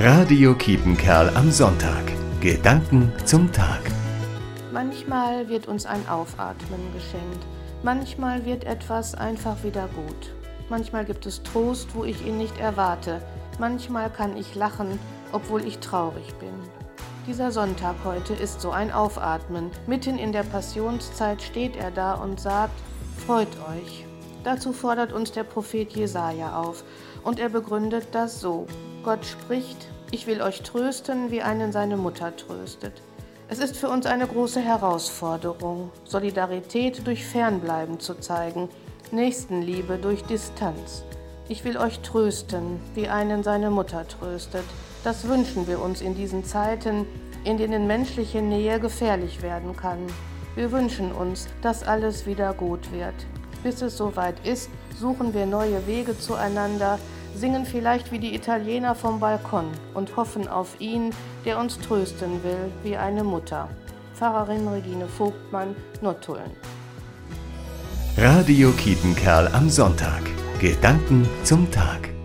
Radio Kiepenkerl am Sonntag. Gedanken zum Tag. Manchmal wird uns ein Aufatmen geschenkt. Manchmal wird etwas einfach wieder gut. Manchmal gibt es Trost, wo ich ihn nicht erwarte. Manchmal kann ich lachen, obwohl ich traurig bin. Dieser Sonntag heute ist so ein Aufatmen. Mitten in der Passionszeit steht er da und sagt: Freut euch. Dazu fordert uns der Prophet Jesaja auf und er begründet das so: Gott spricht: Ich will euch trösten, wie einen seine Mutter tröstet. Es ist für uns eine große Herausforderung, Solidarität durch Fernbleiben zu zeigen, Nächstenliebe durch Distanz. Ich will euch trösten, wie einen seine Mutter tröstet. Das wünschen wir uns in diesen Zeiten, in denen menschliche Nähe gefährlich werden kann. Wir wünschen uns, dass alles wieder gut wird. Bis es soweit ist, suchen wir neue Wege zueinander, singen vielleicht wie die Italiener vom Balkon und hoffen auf ihn, der uns trösten will wie eine Mutter. Pfarrerin Regine Vogtmann, Nottuln. Radio Kiepenkerl am Sonntag. Gedanken zum Tag.